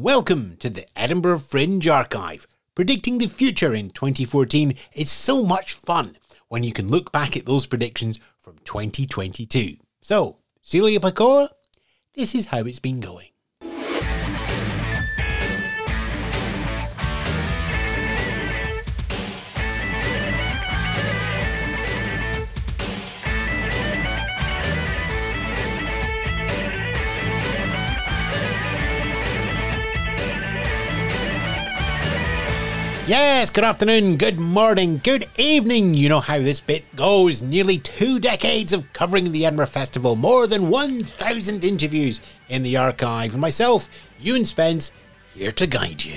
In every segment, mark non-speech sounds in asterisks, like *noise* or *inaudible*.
Welcome to the Edinburgh Fringe Archive. Predicting the future in 2014 is so much fun when you can look back at those predictions from 2022. So, Celia Pacquola, this is how it's been going. Yes, good afternoon, good morning, good evening. You know how this bit goes. Nearly two decades of covering the Edinburgh Festival, more than 1,000 interviews in the archive, and myself, Ewan Spence, here to guide you.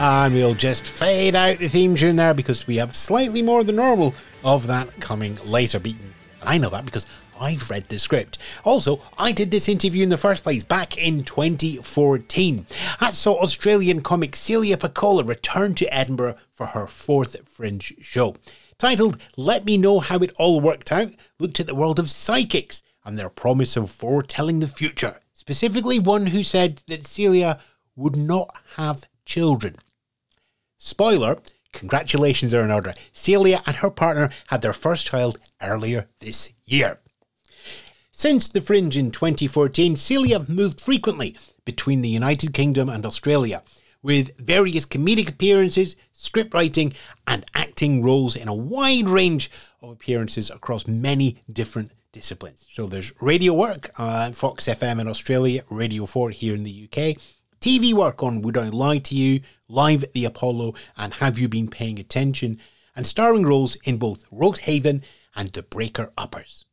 And we'll just fade out the theme tune there because we have slightly more than normal of that coming later. But I know that because I've read the script. Also, I did this interview in the first place back in 2014. That saw Australian comic Celia Pacquola return to Edinburgh for her fourth Fringe show. Titled Let Me Know How It All Worked Out, looked at the world of psychics and their promise of foretelling the future. Specifically, one who said that Celia would not have children. Spoiler, congratulations are in order. Celia and her partner had their first child earlier this year. Since The Fringe in 2014, Celia moved frequently between the United Kingdom and Australia, with various comedic appearances, script writing, and acting roles in a wide range of appearances across many different disciplines. So there's radio work on Fox FM in Australia, Radio 4 here in the UK, TV work on Would I Lie to You, Live at the Apollo, and Have You Been Paying Attention, and starring roles in both Rosehaven and The Breaker Uppers.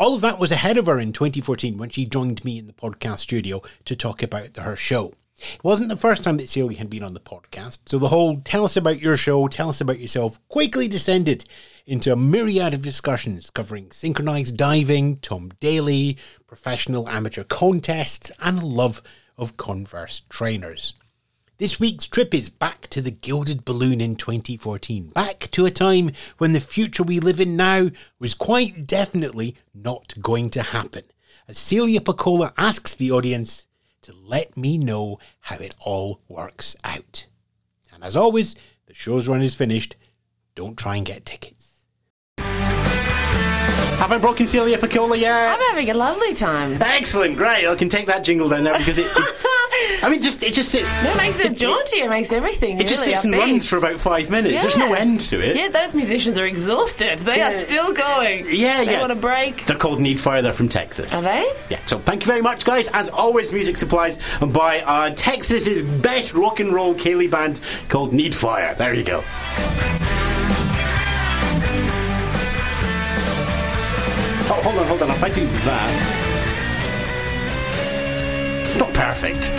All of that was ahead of her in 2014 when she joined me in the podcast studio to talk about her show. It wasn't the first time that Celia had been on the podcast, so the whole tell us about your show, tell us about yourself quickly descended into a myriad of discussions covering synchronized diving, Tom Daley, professional amateur contests, and the love of Converse trainers. This week's trip is back to the Gilded Balloon in 2014, back to a time when the future we live in now was quite definitely not going to happen. As Celia Pacquola asks the audience to let me know how it all works out. And as always, the show's run is finished. Don't try and get tickets. Have I broken Celia Pacquola yet? I'm having a lovely time. Excellent, great. I can take that jingle down there because it. it I mean, just it just sits. No, it makes it jaunty. It makes everything. It just really sits and runs for about five minutes. There's no end to it. Yeah, those musicians are exhausted. They Yeah. are still going. Yeah, they yeah. want a break. They're called Need Fire. They're from Texas. Are they? Yeah. So thank you very much, guys. As always, music supplies by uh, Texas's best rock and roll ceilidh band called Need Fire. There you go. Oh, hold on, hold on. If I do that, it's not perfect,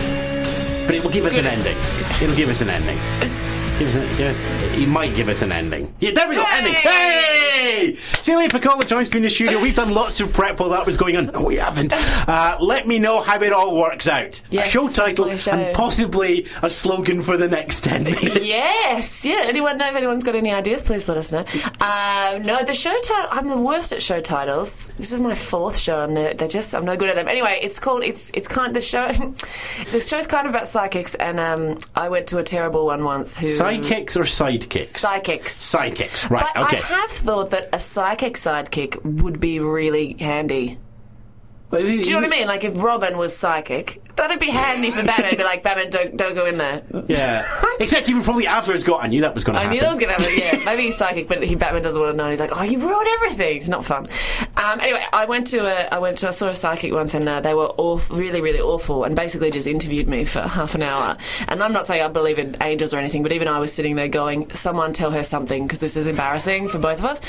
but it will give us an ending. It'll give us an ending. Give us, an, give us, it might give us an ending. Yeah, there we go. Ending. Hey! Celia Pacquola joins me in the studio. We've done lots of prep while that was going on. No, we haven't. Uh, let me know how it all works out. Yes, a show title show. and possibly a slogan for the next 10 *laughs* minutes. Yes, yeah. Anyone know if anyone's got any ideas? Please let us know. Uh, no, the show title. I'm the worst at show titles. This is my fourth show, and they're, they're just I'm no good at them. Anyway, it's called it's it's kind of the show. *laughs* the show's kind of about psychics, and um, I went to a terrible one once. Who Mm. Sidekicks or sidekicks? Psychics. Psychics, right, But okay. I have thought that a psychic sidekick would be really handy. Do you know what I mean? Like if Robin was psychic, that'd be handy for Batman. Be like, Batman, don't don't go in there. Yeah. *laughs* Except he would probably afterwards go, I knew that was going to happen. I happen. knew that was gonna happen. Yeah, *laughs* maybe he's psychic, but he Batman doesn't want to know. He's like, oh, you ruined everything. It's not fun. Um, anyway, I went to a, I went to, I saw a psychic once, and uh, they were awful, really, really awful, and basically just interviewed me for half an hour. And I'm not saying I believe in angels or anything, but even I was sitting there going, someone tell her something because this is embarrassing for both of us.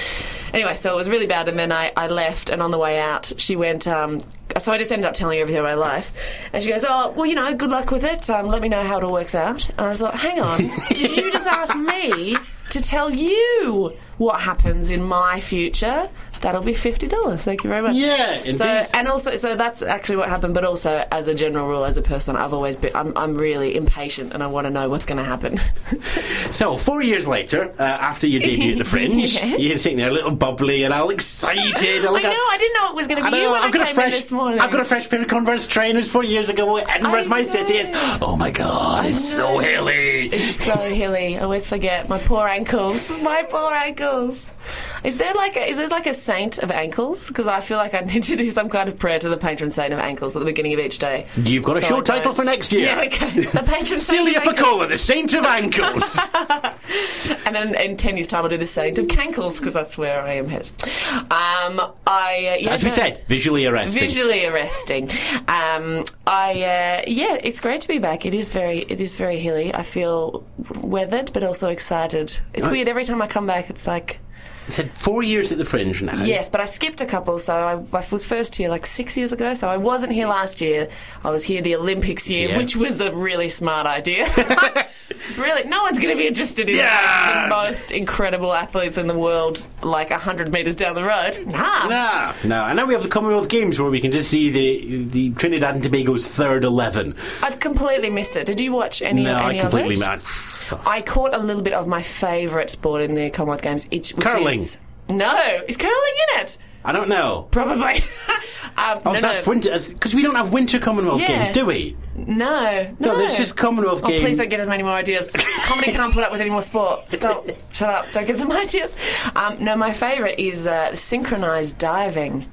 Anyway, so it was really bad, and then I, I left, and on the way out, she went. Um, so I just ended up telling her everything about my life. And she goes, Oh, well, you know, good luck with it. Um, let me know how it all works out. And I was like, Hang on, *laughs* did you just ask me to tell you what happens in my future? That'll be fifty dollars. Thank you very much. Yeah, So indeed. and also, so that's actually what happened. But also, as a general rule, as a person, I've always been. I'm, I'm really impatient, and I want to know what's going to happen. *laughs* So, four years later, uh, after your debut at the Fringe, *laughs* Yes. you're sitting there a little bubbly and all excited. I know. I didn't know it was going to be you know, when I've I got a came fresh, in this morning. I've got a fresh pair of Converse trainers four years ago. Edinburgh's my city. It's, oh my god, it's so hilly. It's so hilly. I always forget my poor ankles. *laughs* My poor ankles. Is there like a, is there like a saint of ankles? Because I feel like I *laughs* need to do some kind of prayer to the patron saint of ankles at the beginning of each day. You've got a So show I title don't- for next year. Yeah, okay. The patron *laughs* saint Celia. Pacquola, the saint of ankles. *laughs* And then in ten years' time, I'll do the saint of cankles because that's where I am headed. Um, I uh, yeah, As we no- said, visually arresting. visually arresting. Um, I uh, yeah, it's great to be back. It is very it is very hilly. I feel weathered, but also excited. It's Right. weird. Every time I come back, it's like You said four years at the Fringe now. yes, but I skipped a couple. So I, I was first here like six years ago. So I wasn't here last year. I was here the Olympics year, Yeah. which was a really smart idea. *laughs* Really, no one's going to be interested in Yeah. the most incredible athletes in the world, like hundred meters down the road. Nah, No, no. And now we have the Commonwealth Games where we can just see the the Trinidad and Tobago's third eleven. I've completely missed it. Did you watch any? No, I completely of it? man. I caught a little bit of my favourite sport in the Commonwealth Games. Which, which Curling. Is, no, is curling in it? I don't know. Probably. *laughs* um, Oh, no, so that's no. winter because we don't have winter Commonwealth Yeah. Games, do we? no, no. No, there's just Commonwealth Oh, Games. please don't give them any more ideas. Comedy can't put up with any more sport. Stop. *laughs* Shut up. Don't give them *laughs* ideas. Um, no, my favourite is uh, synchronised diving.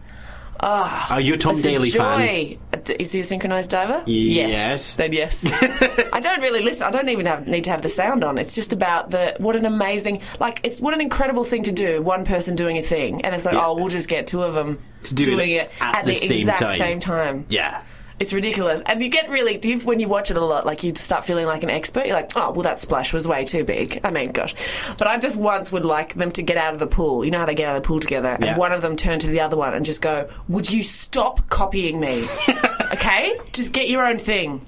Oh, Are you a Tom Daley fan? Uh, Is he a synchronised diver? Yes. Then yes. *laughs* I don't really listen. I don't even have, need to have the sound on. It's just about the what an amazing, like it's what an incredible thing to do. One person doing a thing, and it's like, Yeah. oh, we'll just get two of them To do doing it it at at, the the, same exact time. same time. Yeah. It's ridiculous, and you get really do you, when you watch it a lot. Like you start feeling like an expert. You're like, oh, well, that splash was way too big. I mean, gosh. But I just once would like them to get out of the pool. You know how they get out of the pool together, Yeah. and one of them turn to the other one and just go, "Would you stop copying me? *laughs* okay, just get your own thing."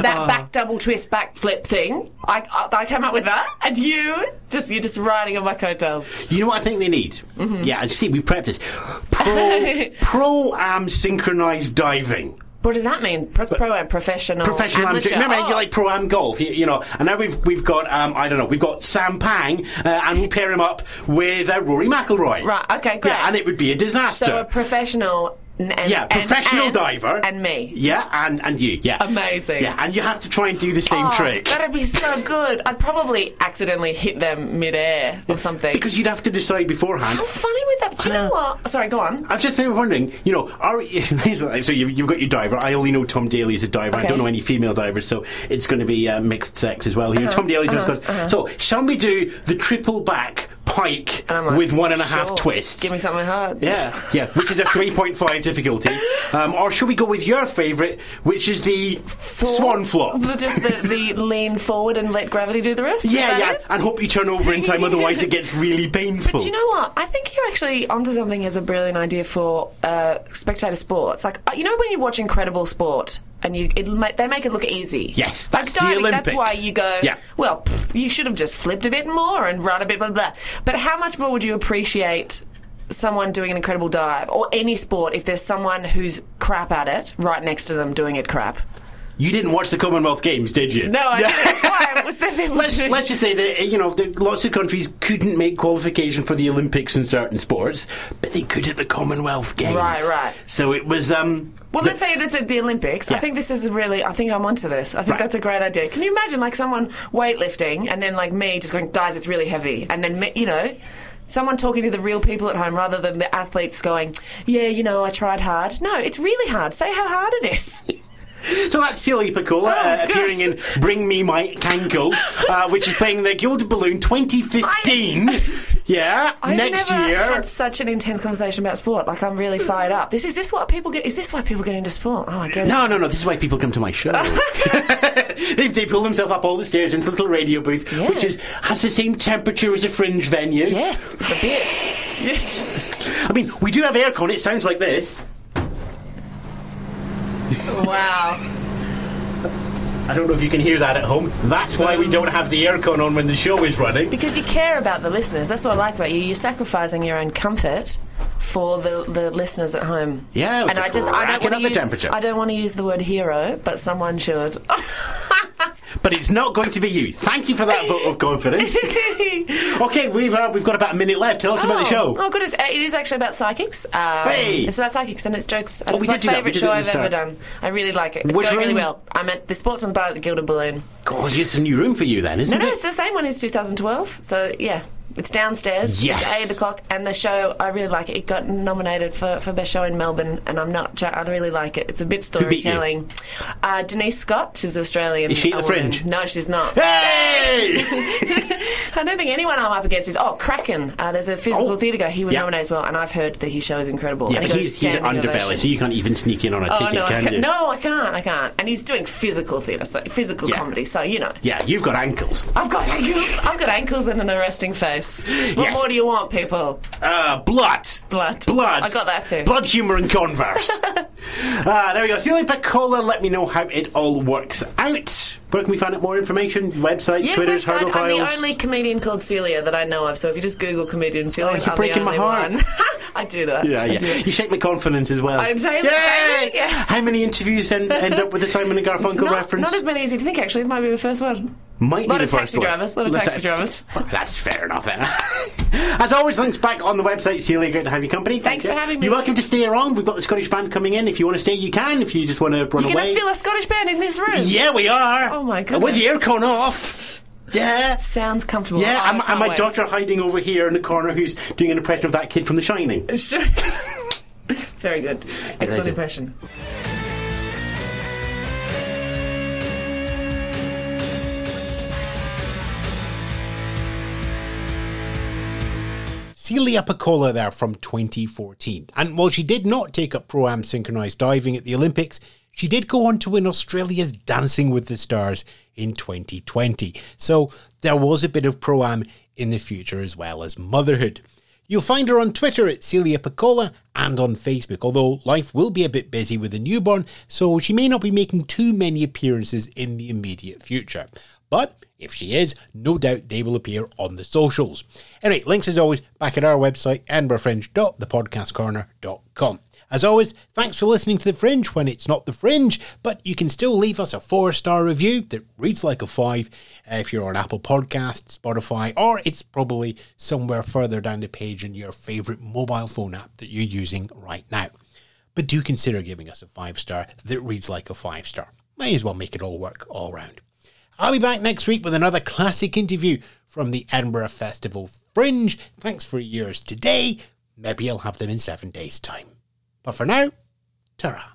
That Uh. back double twist, back flip thing. I, I, I came up with that, and you just you're just riding on my coattails. You know what I think they need? Mm-hmm. Yeah, see. We've prepped this. Pro pro am synchronized diving. What does that mean? Pro, pro and professional. Professional am. amateur. Remember, Oh. you like pro am golf, you, you know. And now we've we've got um, I don't know. We've got Sam Pang, uh, and we'll pair him up with uh, Rory McIlroy. Right, okay, great. Yeah, and it would be a disaster. So a professional. And, yeah, professional and- diver. And me. Yeah, and and you. Yeah, Amazing. Yeah, and you have to try and do the same Oh, trick. That'd be so good. I'd probably accidentally hit them midair or something. Because you'd have to decide beforehand. How funny would that? Do you know what? Sorry, go on. I was just wondering, you know, are *laughs* so you've, you've got your diver. I only know Tom Daley as a diver. I don't know any female divers, so it's going to be uh, mixed sex as well here. Uh-huh, Tom Daley just uh-huh, goes. Uh-huh. So shall we do the triple back pike like, with one and a half sure. twists? Give me something hard. Yeah, yeah, which is a 3.5 difficulty. Um, or should we go with your favourite, which is the swan flop? The- Just the, the *laughs* lean forward and let gravity do the rest. Yeah, yeah, it? and hope you turn over in time, *laughs* otherwise it gets really painful. Do you know what? I think you're actually onto something as a brilliant idea for uh, spectator sports. Like uh, you know when you watch incredible sport and you it, they make it look easy. Yes, like that's the diving. That's why you go. Yeah. Well, pff, you should have just flipped a bit more and run a bit blah blah. But how much more would you appreciate? Someone doing an incredible dive, or any sport, if there's someone who's crap at it right next to them doing it crap. You didn't watch the Commonwealth Games, did you? No, I didn't. *laughs* Why? Was there people let's, doing- let's just say that you know lots of countries couldn't make qualification for the Olympics in certain sports, but they could at the Commonwealth Games. Right, right. So it was. Um, Well, let's say it's at the Olympics. Yeah. I think this is really. I think I'm onto this. I think Right. that's a great idea. Can you imagine like someone weightlifting and then like me just going, guys, it's really heavy, and then me, you know. Someone talking to the real people at home rather than the athletes going, Yeah, you know, I tried hard. No, it's really hard. Say how hard it is. *laughs* So that's Celia Pacquola uh, Oh, appearing in. Bring Me My Cankles, uh, which is playing the Gilded Balloon *laughs* 2015. *laughs* yeah, I've next never year. had such an intense conversation about sport. Like I'm really fired up. This is this what people get? Is this why people get into sport? Oh my god! No, no, no. This is why people come to my show. *laughs* *laughs* they, they pull themselves up all the stairs into the little radio booth, Yeah. which is has the same temperature as a fringe venue. Yes, a bit. Yes. I mean, we do have aircon. It sounds like this. Wow. I don't know if you can hear that at home. That's why we don't have the aircon on when the show is running. Because you care about the listeners. That's what I like about you. You're sacrificing your own comfort for the, the listeners at home. Yeah, and I just I don't want to the use temperature. I don't want to use the word hero, but someone should. *laughs* But it's not going to be you. Thank you for that vote of confidence. *laughs* okay, we've uh, we've got about a minute left. Tell us about the show. Oh, goodness. Uh, It is actually about psychics. Um, Hey! It's about psychics and it's jokes. And Oh, it's we my did do that. We favourite show I've ever done. I really like it. It's Which going really well. I'm at the Sportsman's Bar at the Gilded Balloon. God, it's a new room for you then, isn't No, no, it? it's the same one as 2012. So, yeah. It's downstairs. Yes. It's 8 o'clock. And the show, I really like it. It got nominated for, for Best Show in Melbourne. And I'm not, I really like it. It's a bit storytelling. Uh, Denise Scott, she's Australian. Is she at the. Fringe? No, she's not. Hey! *laughs* I don't think anyone I'm up against is. Oh, Kraken. Uh, there's a physical Oh, theatre guy. He was yeah. nominated as well, and I've heard that his show is incredible. yeah, and he a he's, he's underbelly, so you can't even sneak in on a Oh ticket, no, I can can't, you? no, I can't. I can't. And he's doing physical theatre, so physical Yeah. comedy. So you know, Yeah, you've got ankles. I've got ankles. I've got ankles and an arresting face. What Yes. more do you want, people? Uh, blood. Blood. Blood. I got that too. Blood, humour, and converse. Ah, *laughs* there we go. Celia Pacquola, let me know how it all works out. Where can we find out more information? Website, Yeah, Twitters, website. hurdle I'm the only comedian called Celia that I know of. So if you just Google comedian Celia, Oh, you're I'm breaking the my only heart. one. *laughs* I do that. Yeah, yeah. You shake my confidence as well. I'm saying Yay! that, yeah. How many interviews end, end up with the Simon and Garfunkel Not, reference? not as many as you'd think. Actually, it might be the first one. Might lot be of the first taxi one. drivers, lot of Lot taxi drivers. That's fair enough then. *laughs* As always, links back on the website. Celia, great to have you company. Thanks Thank for having me. You're welcome to stay around. We've got the Scottish band coming in. If you want to stay, you can. If you just want to run You're away. going to fill a Scottish band in this room. Yeah, we are. Oh, my god. With the aircon off. *laughs* Yeah. Sounds comfortable. Yeah, I and, can't and my wait. daughter hiding over here in the corner who's doing an impression of that kid from The Shining. *laughs* Sure. Very good. Excellent Amazing. impression. Celia Pacquola there from 2014. And while she did not take up Pro Am synchronised diving at the Olympics, she did go on to win Australia's Dancing with the Stars in 2020. So there was a bit of Pro Am in the future as well as motherhood. You'll find her on Twitter at Celia Pacquola and on Facebook, although life will be a bit busy with a newborn, so she may not be making too many appearances in the immediate future. But if she is, no doubt they will appear on the socials. Anyway, links as always back at our website, edinburghfringe.thepodcastcorner.com. As always, thanks for listening to The Fringe when it's not The Fringe, but you can still leave us a four star review that reads like a five uh, if you're on Apple Podcasts, Spotify, or it's probably somewhere further down the page in your favourite mobile phone app that you're using right now. But do consider giving us a five star that reads like a five star. May as well make it all work all round. I'll be back next week with another classic interview from the Edinburgh Festival Fringe. Thanks for yours today. Maybe I'll have them in seven days' time. But for now, ta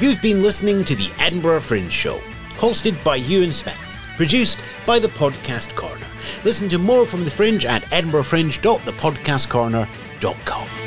You've been listening to the Edinburgh Fringe Show, hosted by Ewan Spence, produced by The Podcast Corner. Listen to more from The Fringe at edinburghfringe.thepodcastcorner.com.